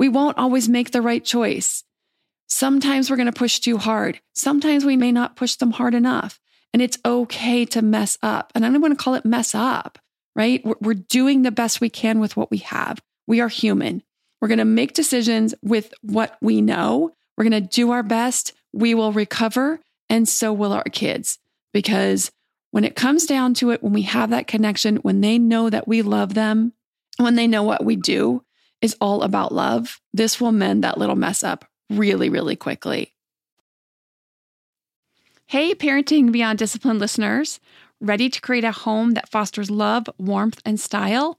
We won't always make the right choice. Sometimes we're going to push too hard. Sometimes we may not push them hard enough. And it's okay to mess up. And I don't want to call it mess up, right? We're doing the best we can with what we have. We are human. We're going to make decisions with what we know. We're going to do our best. We will recover, and so will our kids. Because when it comes down to it, when we have that connection, when they know that we love them, when they know what we do is all about love, this will mend that little mess up really, really quickly. Hey, Parenting Beyond Discipline listeners. Ready to create a home that fosters love, warmth, and style?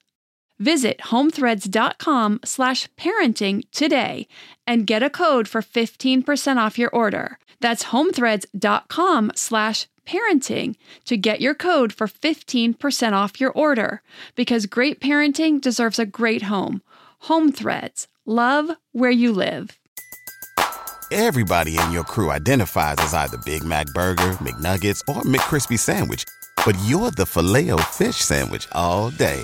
Visit homethreads.com slash parenting today and get a code for 15% off your order. That's homethreads.com slash parenting to get your code for 15% off your order because great parenting deserves a great home. Home Threads, love where you live. Everybody in your crew identifies as either Big Mac Burger, McNuggets, or McCrispy Sandwich, but you're the filet fish Sandwich all day.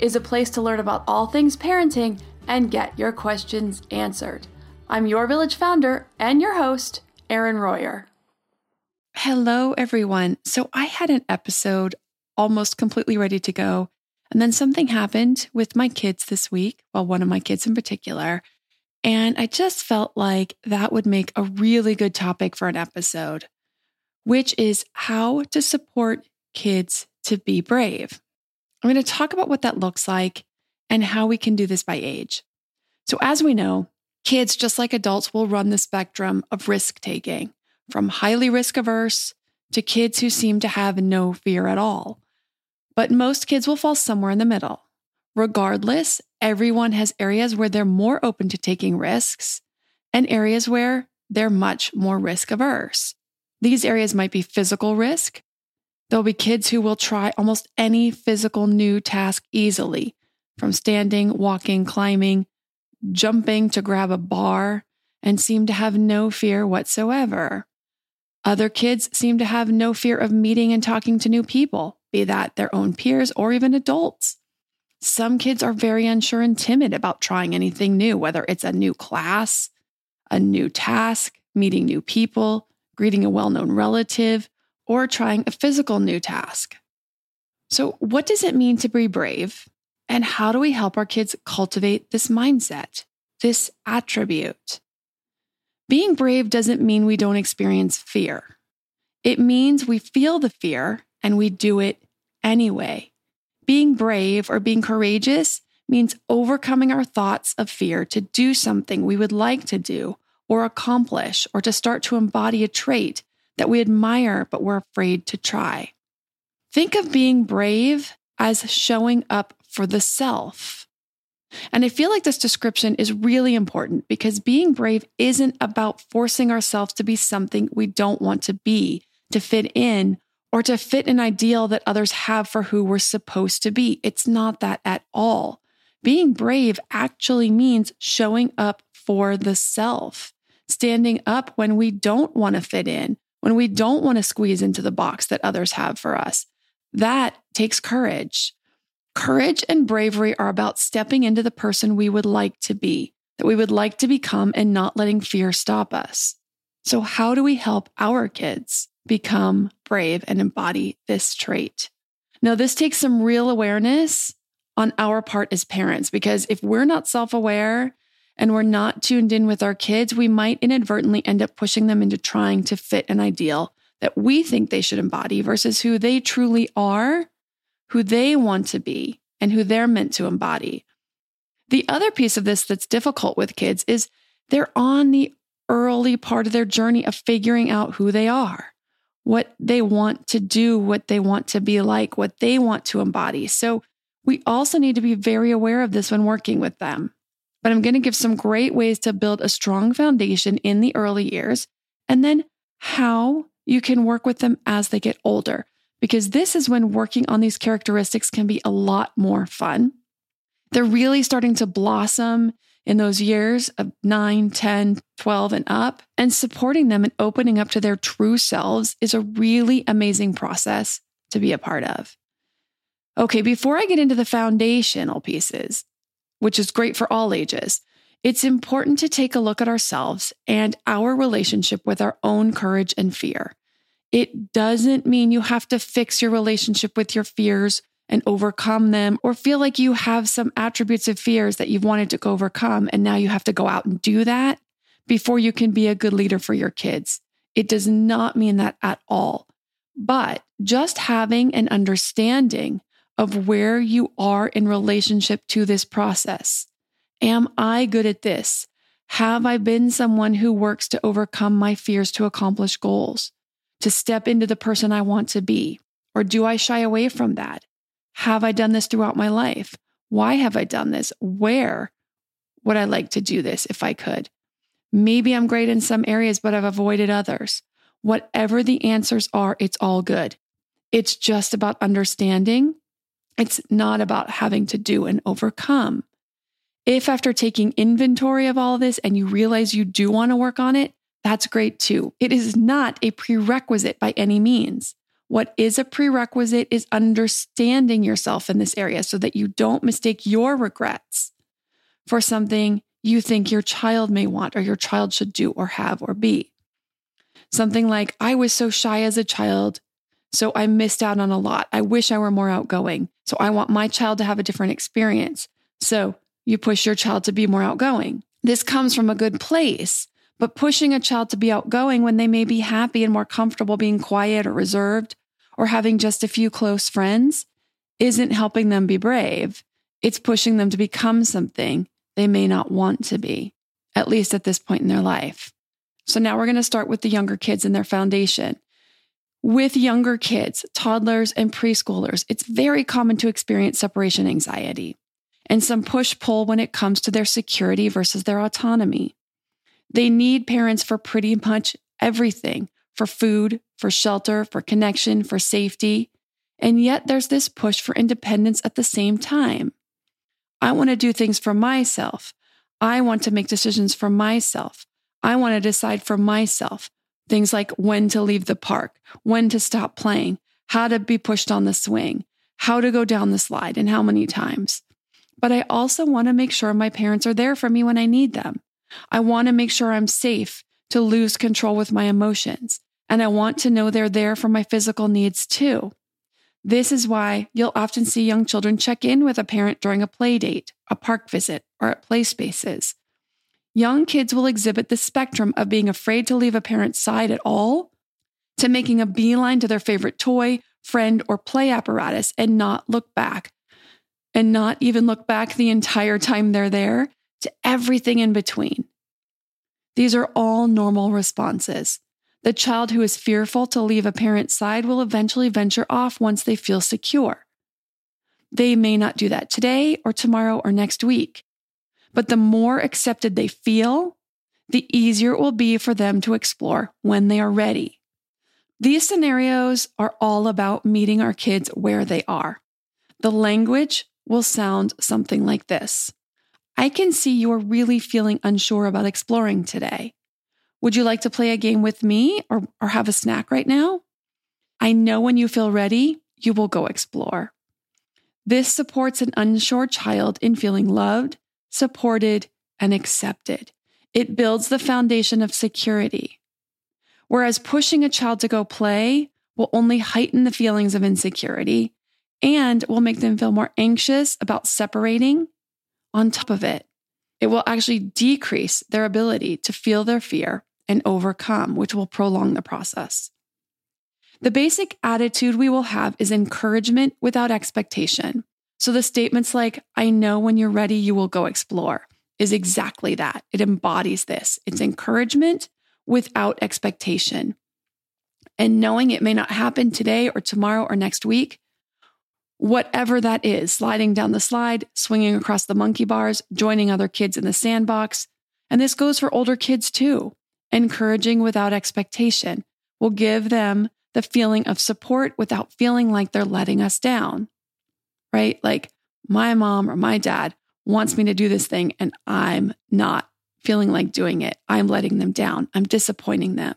is a place to learn about all things parenting and get your questions answered. I'm your village founder and your host, Erin Royer. Hello, everyone. So I had an episode almost completely ready to go. And then something happened with my kids this week, well, one of my kids in particular. And I just felt like that would make a really good topic for an episode, which is how to support kids to be brave. I'm going to talk about what that looks like and how we can do this by age. So, as we know, Kids, just like adults, will run the spectrum of risk taking from highly risk averse to kids who seem to have no fear at all. But most kids will fall somewhere in the middle. Regardless, everyone has areas where they're more open to taking risks and areas where they're much more risk averse. These areas might be physical risk. There'll be kids who will try almost any physical new task easily, from standing, walking, climbing, jumping to grab a bar, and seem to have no fear whatsoever. Other kids seem to have no fear of meeting and talking to new people, be that their own peers or even adults. Some kids are very unsure and timid about trying anything new, whether it's a new class, a new task, meeting new people, greeting a well known relative, or trying a physical new task. So, what does it mean to be brave? And how do we help our kids cultivate this mindset, this attribute? Being brave doesn't mean we don't experience fear. It means we feel the fear and we do it anyway. Being brave or being courageous means overcoming our thoughts of fear to do something we would like to do or accomplish or to start to embody a trait that we admire but we're afraid to try. Think of being brave as showing up for the self. And I feel like this description is really important because being brave isn't about forcing ourselves to be something we don't want to be, to fit in, or to fit an ideal that others have for who we're supposed to be. It's not that at all. Being brave actually means showing up for the self, standing up when we don't want to fit in, when we don't want to squeeze into the box that others have for us. That takes courage. Courage and bravery are about stepping into the person we would like to be, that we would like to become, and not letting fear stop us. So, how do we help our kids become brave and embody this trait? Now, this takes some real awareness on our part as parents, because if we're not self aware and we're not tuned in with our kids, we might inadvertently end up pushing them into trying to fit an ideal that we think they should embody versus who they truly are, who they want to be, and who they're meant to embody. The other piece of this that's difficult with kids is they're on the early part of their journey of figuring out who they are, what they want to do, what they want to be like, what they want to embody. So we also need to be very aware of this when working with them. But I'm going to give some great ways to build a strong foundation in the early years and then how you can work with them as they get older, because this is when working on these characteristics can be a lot more fun. They're really starting to blossom in those years of 9, 10, 12, and up. And supporting them and opening up to their true selves is a really amazing process to be a part of. Okay, before I get into the foundational pieces, which is great for all ages, it's important to take a look at ourselves and our relationship with our own courage and fear. It doesn't mean you have to fix your relationship with your fears and overcome them or feel like you have some attributes of fears that you've wanted to overcome and now you have to go out and do that before you can be a good leader for your kids. It does not mean that at all. But just having an understanding of where you are in relationship to this process Am I good at this? Have I been someone who works to overcome my fears to accomplish goals, to step into the person I want to be? Or do I shy away from that? Have I done this throughout my life? Why have I done this? Where would I like to do this if I could? Maybe I'm great in some areas, but I've avoided others. Whatever the answers are, it's all good. It's just about understanding. It's not about having to do and overcome. If after taking inventory of all of this and you realize you do want to work on it, that's great too. It is not a prerequisite by any means. What is a prerequisite is understanding yourself in this area so that you don't mistake your regrets for something you think your child may want or your child should do or have or be. Something like, I was so shy as a child, so I missed out on a lot. I wish I were more outgoing. So I want my child to have a different experience. So you push your child to be more outgoing. This comes from a good place, but pushing a child to be outgoing when they may be happy and more comfortable being quiet or reserved or having just a few close friends isn't helping them be brave. It's pushing them to become something they may not want to be, at least at this point in their life. So now we're going to start with the younger kids and their foundation. With younger kids, toddlers, and preschoolers, it's very common to experience separation anxiety and some push pull when it comes to their security versus their autonomy. They need parents for pretty much everything for food, for shelter, for connection, for safety. And yet there's this push for independence at the same time. I want to do things for myself. I want to make decisions for myself. I want to decide for myself things like when to leave the park, when to stop playing, how to be pushed on the swing, how to go down the slide, and how many times but I also want to make sure my parents are there for me when I need them. I want to make sure I'm safe to lose control with my emotions. And I want to know they're there for my physical needs too. This is why you'll often see young children check in with a parent during a play date, a park visit, or at play spaces. Young kids will exhibit the spectrum of being afraid to leave a parent's side at all to making a beeline to their favorite toy, friend, or play apparatus and not look back and not even look back the entire time they're there to everything in between. These are all normal responses. The child who is fearful to leave a parent's side will eventually venture off once they feel secure. They may not do that today or tomorrow or next week. But the more accepted they feel, the easier it will be for them to explore when they are ready. These scenarios are all about meeting our kids where they are. The language will sound something like this I can see you're really feeling unsure about exploring today. Would you like to play a game with me or, or have a snack right now? I know when you feel ready, you will go explore. This supports an unsure child in feeling loved, supported, and accepted. It builds the foundation of security. Whereas pushing a child to go play will only heighten the feelings of insecurity and will make them feel more anxious about separating. On top of it, it will actually decrease their ability to feel their fear and overcome, which will prolong the process. The basic attitude we will have is encouragement without expectation. So the statements like, I know when you're ready, you will go explore is exactly that. It embodies this. It's mm-hmm. encouragement without expectation. And knowing it may not happen today or tomorrow or next week, whatever that is, sliding down the slide, swinging across the monkey bars, joining other kids in the sandbox. And this goes for older kids too. Encouraging without expectation will give them the feeling of support without feeling like they're letting us down right? Like my mom or my dad wants me to do this thing and I'm not feeling like doing it. I'm letting them down. I'm disappointing them.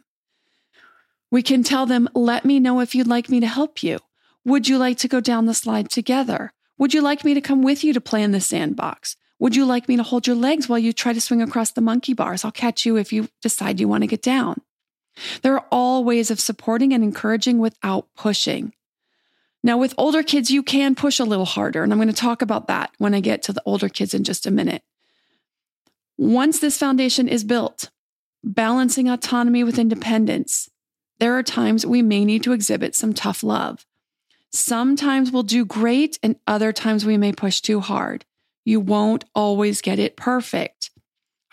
We can tell them, let me know if you'd like me to help you. Would you like to go down the slide together? Would you like me to come with you to play in the sandbox? Would you like me to hold your legs while you try to swing across the monkey bars? I'll catch you if you decide you want to get down. There are all ways of supporting and encouraging without pushing. Now, with older kids, you can push a little harder, and I'm going to talk about that when I get to the older kids in just a minute. Once this foundation is built, balancing autonomy with independence, there are times we may need to exhibit some tough love. Sometimes we'll do great, and other times we may push too hard. You won't always get it perfect.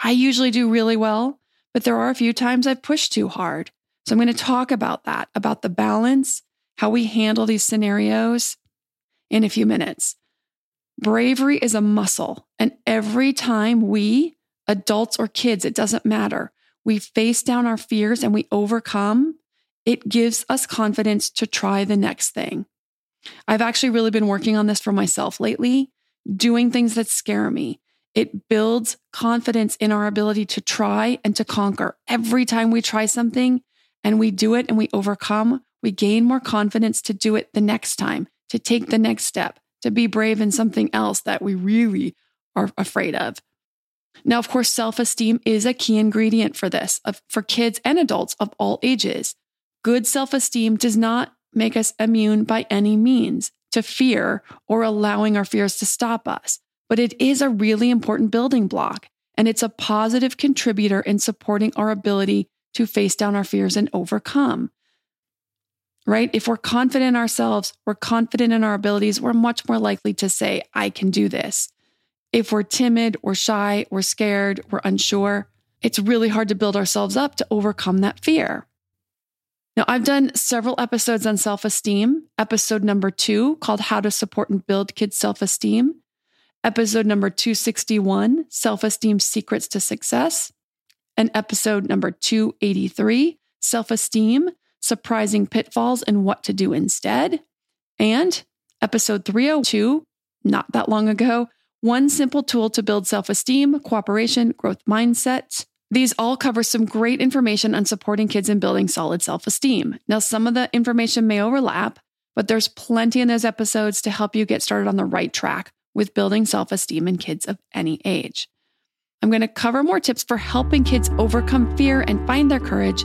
I usually do really well, but there are a few times I've pushed too hard. So I'm going to talk about that, about the balance how we handle these scenarios in a few minutes. Bravery is a muscle. And every time we, adults or kids, it doesn't matter, we face down our fears and we overcome, it gives us confidence to try the next thing. I've actually really been working on this for myself lately, doing things that scare me. It builds confidence in our ability to try and to conquer. Every time we try something and we do it and we overcome, we gain more confidence to do it the next time, to take the next step, to be brave in something else that we really are afraid of. Now, of course, self esteem is a key ingredient for this, for kids and adults of all ages. Good self esteem does not make us immune by any means to fear or allowing our fears to stop us, but it is a really important building block. And it's a positive contributor in supporting our ability to face down our fears and overcome right? If we're confident in ourselves, we're confident in our abilities, we're much more likely to say, I can do this. If we're timid, we're shy, we're scared, we're unsure, it's really hard to build ourselves up to overcome that fear. Now, I've done several episodes on self esteem. Episode number two, called How to Support and Build Kids' Self Esteem. Episode number 261, Self Esteem Secrets to Success. And episode number 283, Self Esteem surprising pitfalls and what to do instead. And episode 302, not that long ago, one simple tool to build self esteem, cooperation, growth mindset. These all cover some great information on supporting kids in building solid self esteem. Now, some of the information may overlap, but there's plenty in those episodes to help you get started on the right track with building self esteem in kids of any age. I'm going to cover more tips for helping kids overcome fear and find their courage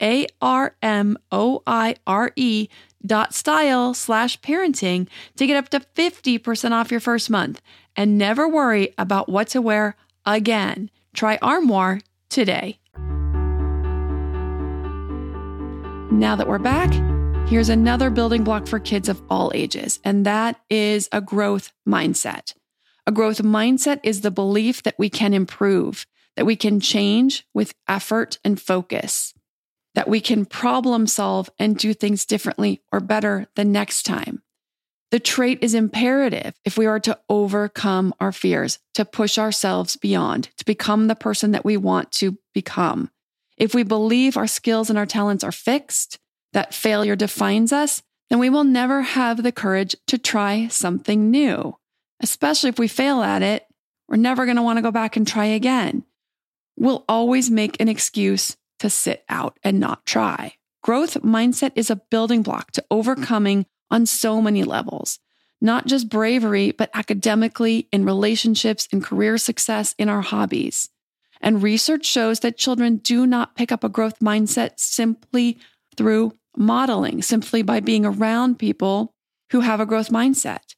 a R M O I R E dot style slash parenting to get up to 50% off your first month and never worry about what to wear again. Try Armoire today. Now that we're back, here's another building block for kids of all ages, and that is a growth mindset. A growth mindset is the belief that we can improve, that we can change with effort and focus that we can problem solve and do things differently or better the next time. The trait is imperative if we are to overcome our fears, to push ourselves beyond, to become the person that we want to become. If we believe our skills and our talents are fixed, that failure defines us, then we will never have the courage to try something new. Especially if we fail at it, we're never going to want to go back and try again. We'll always make an excuse to sit out and not try. Growth mindset is a building block to overcoming on so many levels, not just bravery, but academically, in relationships, in career success, in our hobbies. And research shows that children do not pick up a growth mindset simply through modeling, simply by being around people who have a growth mindset.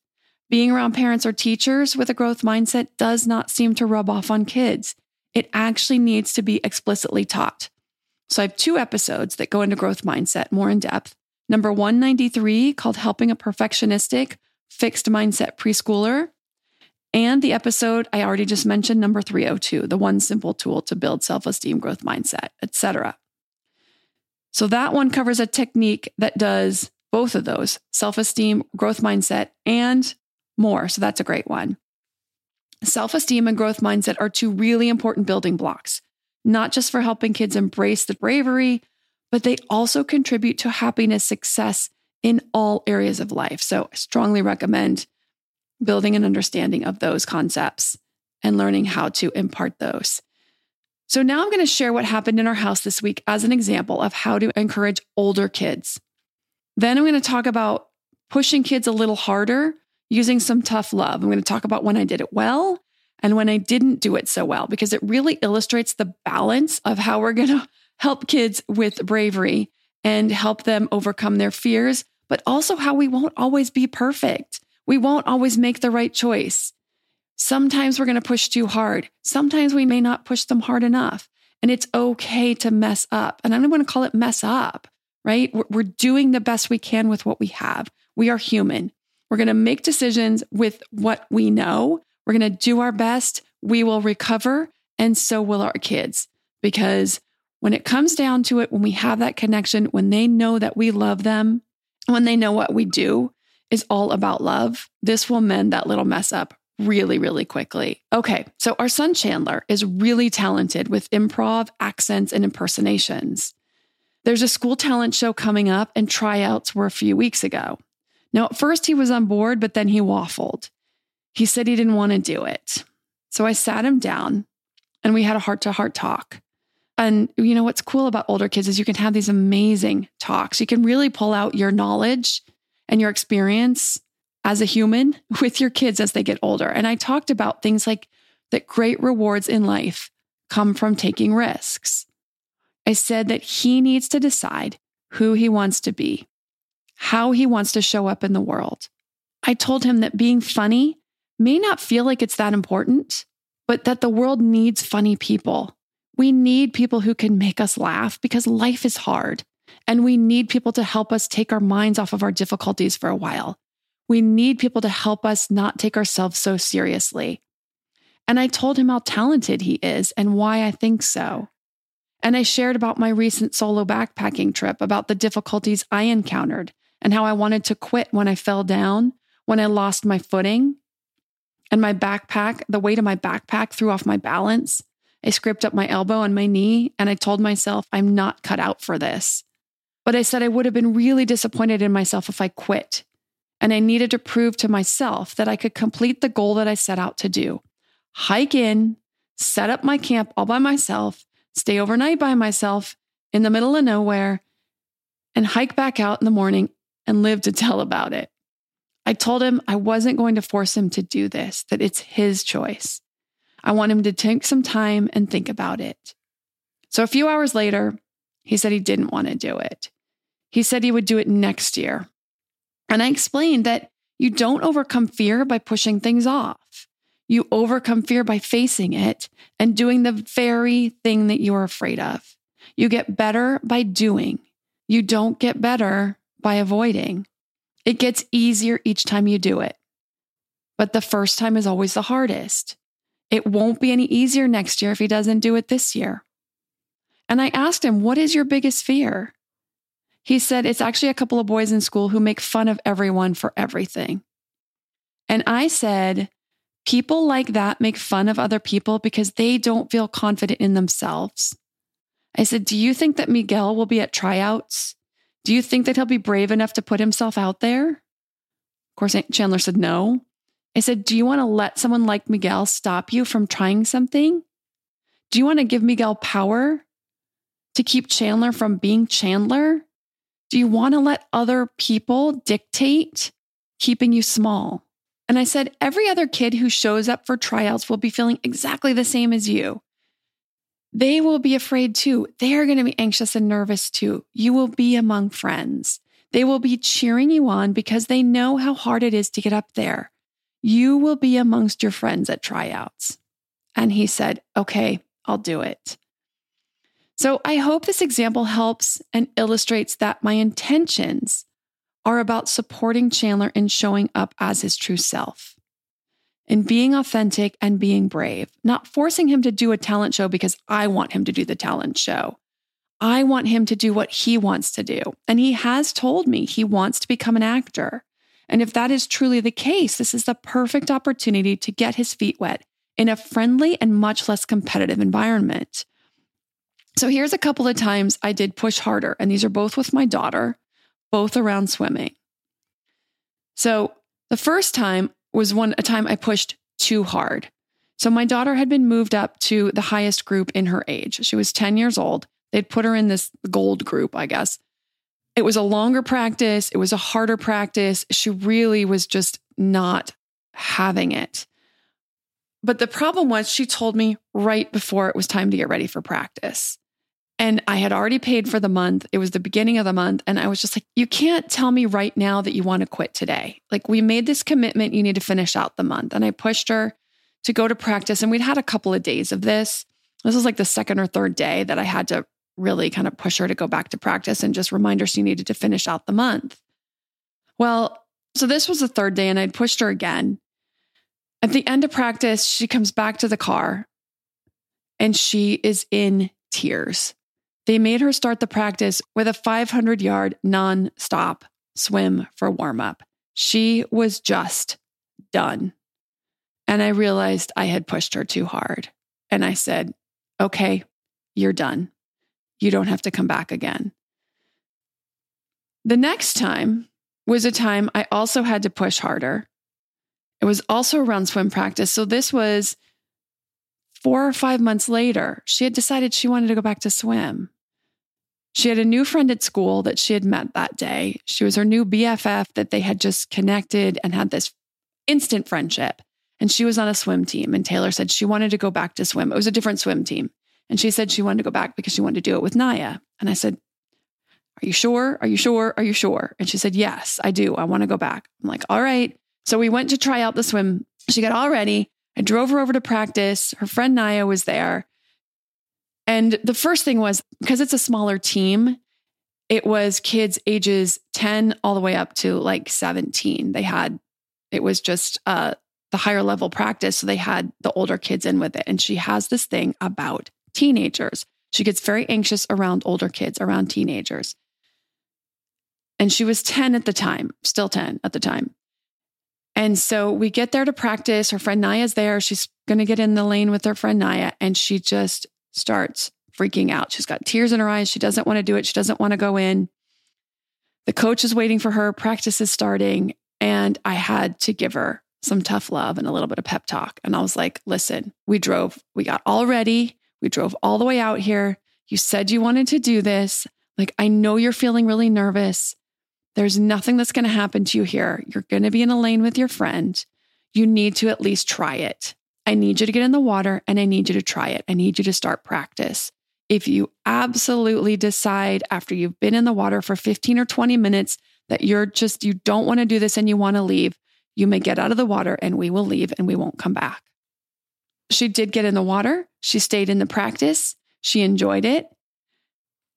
Being around parents or teachers with a growth mindset does not seem to rub off on kids. It actually needs to be explicitly taught. So I have two episodes that go into growth mindset more in depth. Number 193 called Helping a Perfectionistic Fixed Mindset Preschooler. And the episode I already just mentioned, number 302, the one simple tool to build self-esteem, growth mindset, etc. So that one covers a technique that does both of those, self-esteem, growth mindset, and more. So that's a great one. Self-esteem and growth mindset are two really important building blocks not just for helping kids embrace the bravery, but they also contribute to happiness, success in all areas of life. So I strongly recommend building an understanding of those concepts and learning how to impart those. So now I'm going to share what happened in our house this week as an example of how to encourage older kids. Then I'm going to talk about pushing kids a little harder using some tough love. I'm going to talk about when I did it well and when I didn't do it so well, because it really illustrates the balance of how we're going to help kids with bravery and help them overcome their fears, but also how we won't always be perfect. We won't always make the right choice. Sometimes we're going to push too hard. Sometimes we may not push them hard enough. And it's okay to mess up. And I'm going to call it mess up, right? We're doing the best we can with what we have. We are human. We're going to make decisions with what we know. We're going to do our best. We will recover. And so will our kids. Because when it comes down to it, when we have that connection, when they know that we love them, when they know what we do is all about love, this will mend that little mess up really, really quickly. Okay, so our son Chandler is really talented with improv, accents, and impersonations. There's a school talent show coming up, and tryouts were a few weeks ago. Now, at first he was on board, but then he waffled. He said he didn't want to do it. So I sat him down and we had a heart to heart talk. And you know what's cool about older kids is you can have these amazing talks. You can really pull out your knowledge and your experience as a human with your kids as they get older. And I talked about things like that great rewards in life come from taking risks. I said that he needs to decide who he wants to be, how he wants to show up in the world. I told him that being funny may not feel like it's that important, but that the world needs funny people. We need people who can make us laugh because life is hard. And we need people to help us take our minds off of our difficulties for a while. We need people to help us not take ourselves so seriously. And I told him how talented he is and why I think so. And I shared about my recent solo backpacking trip, about the difficulties I encountered and how I wanted to quit when I fell down, when I lost my footing. And my backpack, the weight of my backpack threw off my balance. I scraped up my elbow and my knee, and I told myself, I'm not cut out for this. But I said I would have been really disappointed in myself if I quit. And I needed to prove to myself that I could complete the goal that I set out to do hike in, set up my camp all by myself, stay overnight by myself in the middle of nowhere, and hike back out in the morning and live to tell about it. I told him I wasn't going to force him to do this, that it's his choice. I want him to take some time and think about it. So a few hours later, he said he didn't want to do it. He said he would do it next year. And I explained that you don't overcome fear by pushing things off. You overcome fear by facing it and doing the very thing that you're afraid of. You get better by doing. You don't get better by avoiding. It gets easier each time you do it. But the first time is always the hardest. It won't be any easier next year if he doesn't do it this year. And I asked him, What is your biggest fear? He said, It's actually a couple of boys in school who make fun of everyone for everything. And I said, People like that make fun of other people because they don't feel confident in themselves. I said, Do you think that Miguel will be at tryouts? Do you think that he'll be brave enough to put himself out there? Of course, Chandler said no. I said, Do you want to let someone like Miguel stop you from trying something? Do you want to give Miguel power to keep Chandler from being Chandler? Do you want to let other people dictate keeping you small? And I said, Every other kid who shows up for tryouts will be feeling exactly the same as you. They will be afraid too. They are going to be anxious and nervous too. You will be among friends. They will be cheering you on because they know how hard it is to get up there. You will be amongst your friends at tryouts. And he said, Okay, I'll do it. So I hope this example helps and illustrates that my intentions are about supporting Chandler in showing up as his true self, in being authentic and being brave, not forcing him to do a talent show because I want him to do the talent show. I want him to do what he wants to do. And he has told me he wants to become an actor. And if that is truly the case, this is the perfect opportunity to get his feet wet in a friendly and much less competitive environment. So here's a couple of times I did push harder, and these are both with my daughter, both around swimming. So the first time was one a time I pushed too hard. So my daughter had been moved up to the highest group in her age. She was 10 years old. They'd put her in this gold group, I guess. It was a longer practice, it was a harder practice. She really was just not having it. But the problem was, she told me right before it was time to get ready for practice. And I had already paid for the month. It was the beginning of the month. And I was just like, you can't tell me right now that you want to quit today. Like, we made this commitment. You need to finish out the month. And I pushed her to go to practice. And we'd had a couple of days of this. This was like the second or third day that I had to really kind of push her to go back to practice and just remind her she needed to finish out the month. Well, so this was the third day, and I'd pushed her again. At the end of practice, she comes back to the car and she is in tears. They made her start the practice with a 500 yard non stop swim for warm up. She was just done. And I realized I had pushed her too hard. And I said, okay, you're done. You don't have to come back again. The next time was a time I also had to push harder. It was also around swim practice. So this was four or five months later. She had decided she wanted to go back to swim. She had a new friend at school that she had met that day. She was her new BFF that they had just connected and had this instant friendship. And she was on a swim team. And Taylor said she wanted to go back to swim. It was a different swim team. And she said she wanted to go back because she wanted to do it with Naya. And I said, Are you sure? Are you sure? Are you sure? And she said, Yes, I do. I want to go back. I'm like, All right. So we went to try out the swim. She got all ready. I drove her over to practice. Her friend Naya was there. And the first thing was because it's a smaller team, it was kids ages 10 all the way up to like 17. They had, it was just uh, the higher level practice. So they had the older kids in with it. And she has this thing about teenagers. She gets very anxious around older kids, around teenagers. And she was 10 at the time, still 10 at the time. And so we get there to practice. Her friend Naya's there. She's going to get in the lane with her friend Naya. And she just starts freaking out. She's got tears in her eyes. She doesn't want to do it. She doesn't want to go in. The coach is waiting for her. Practice is starting. And I had to give her some tough love and a little bit of pep talk. And I was like, listen, we drove, we got all ready. We drove all the way out here. You said you wanted to do this. Like, I know you're feeling really nervous. There's nothing that's going to happen to you here. You're going to be in a lane with your friend. You need to at least try it. I need you to get in the water and I need you to try it. I need you to start practice. If you absolutely decide after you've been in the water for 15 or 20 minutes that you're just, you don't want to do this and you want to leave, you may get out of the water and we will leave and we won't come back. She did get in the water. She stayed in the practice. She enjoyed it.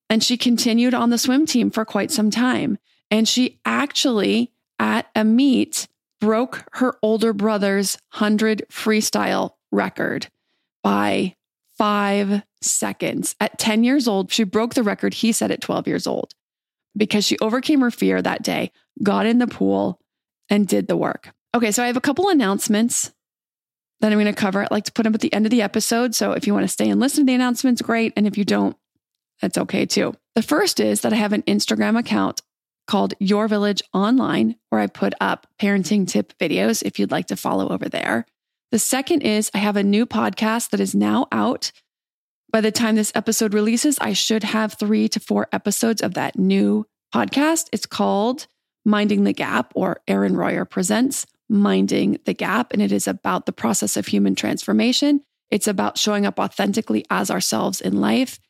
And she continued on the swim team for quite some time. And she actually, at a meet, broke her older brother's 100 freestyle record by five seconds. At 10 years old, she broke the record he set at 12 years old because she overcame her fear that day, got in the pool, and did the work. Okay, so I have a couple announcements that I'm going to cover. I'd like to put them at the end of the episode. So if you want to stay and listen to the announcements, great. And if you don't, that's okay too. The first is that I have an Instagram account called Your Village Online, where I put up parenting tip videos if you'd like to follow over there. The second is I have a new podcast that is now out. By the time this episode releases, I should have three to four episodes of that new podcast. It's called Minding the Gap, or Erin Royer Presents Minding the Gap. And it is about the process of human transformation. It's about showing up authentically as ourselves in life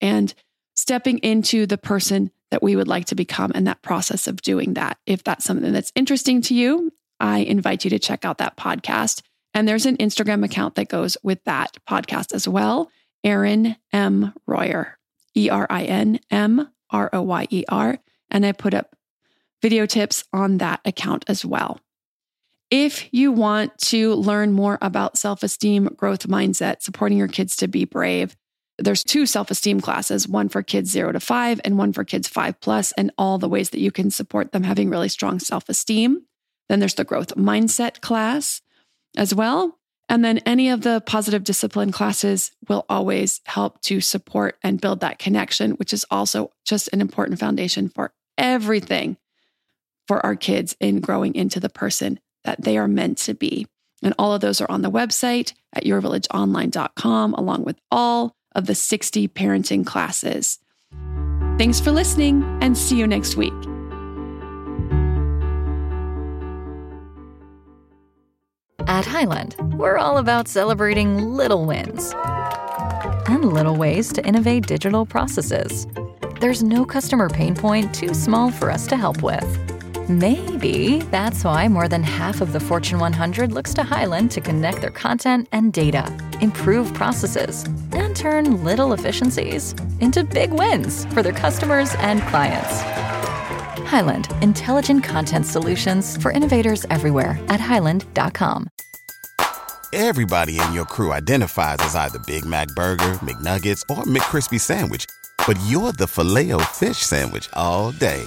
and stepping into the person that we would like to become and that process of doing that. If that's something that's interesting to you, I invite you to check out that podcast. And there's an Instagram account that goes with that podcast as well. Erin M. Royer, E R I N M R O Y E R. And I put up video tips on that account as well. If you want to learn more about self esteem, growth mindset, supporting your kids to be brave, there's two self-esteem classes, one for kids 0 to 5 and one for kids 5 plus and all the ways that you can support them having really strong self-esteem. Then there's the growth mindset class as well. And then any of the positive discipline classes will always help to support and build that connection, which is also just an important foundation for everything for our kids in growing into the person that they are meant to be. And all of those are on the website at yourvillageonline.com, along with all of the 60 parenting classes. Thanks for listening and see you next week. At Hyland, we're all about celebrating little wins and little ways to innovate digital processes. There's no customer pain point too small for us to help with. Maybe that's why more than half of the Fortune 100 looks to Hyland to connect their content and data, improve processes, and turn little efficiencies into big wins for their customers and clients. Hyland, intelligent content solutions for innovators everywhere at hyland.com. Everybody in your crew identifies as either Big Mac Burger, McNuggets, or McCrispy Sandwich, but you're the filet fish Sandwich all day.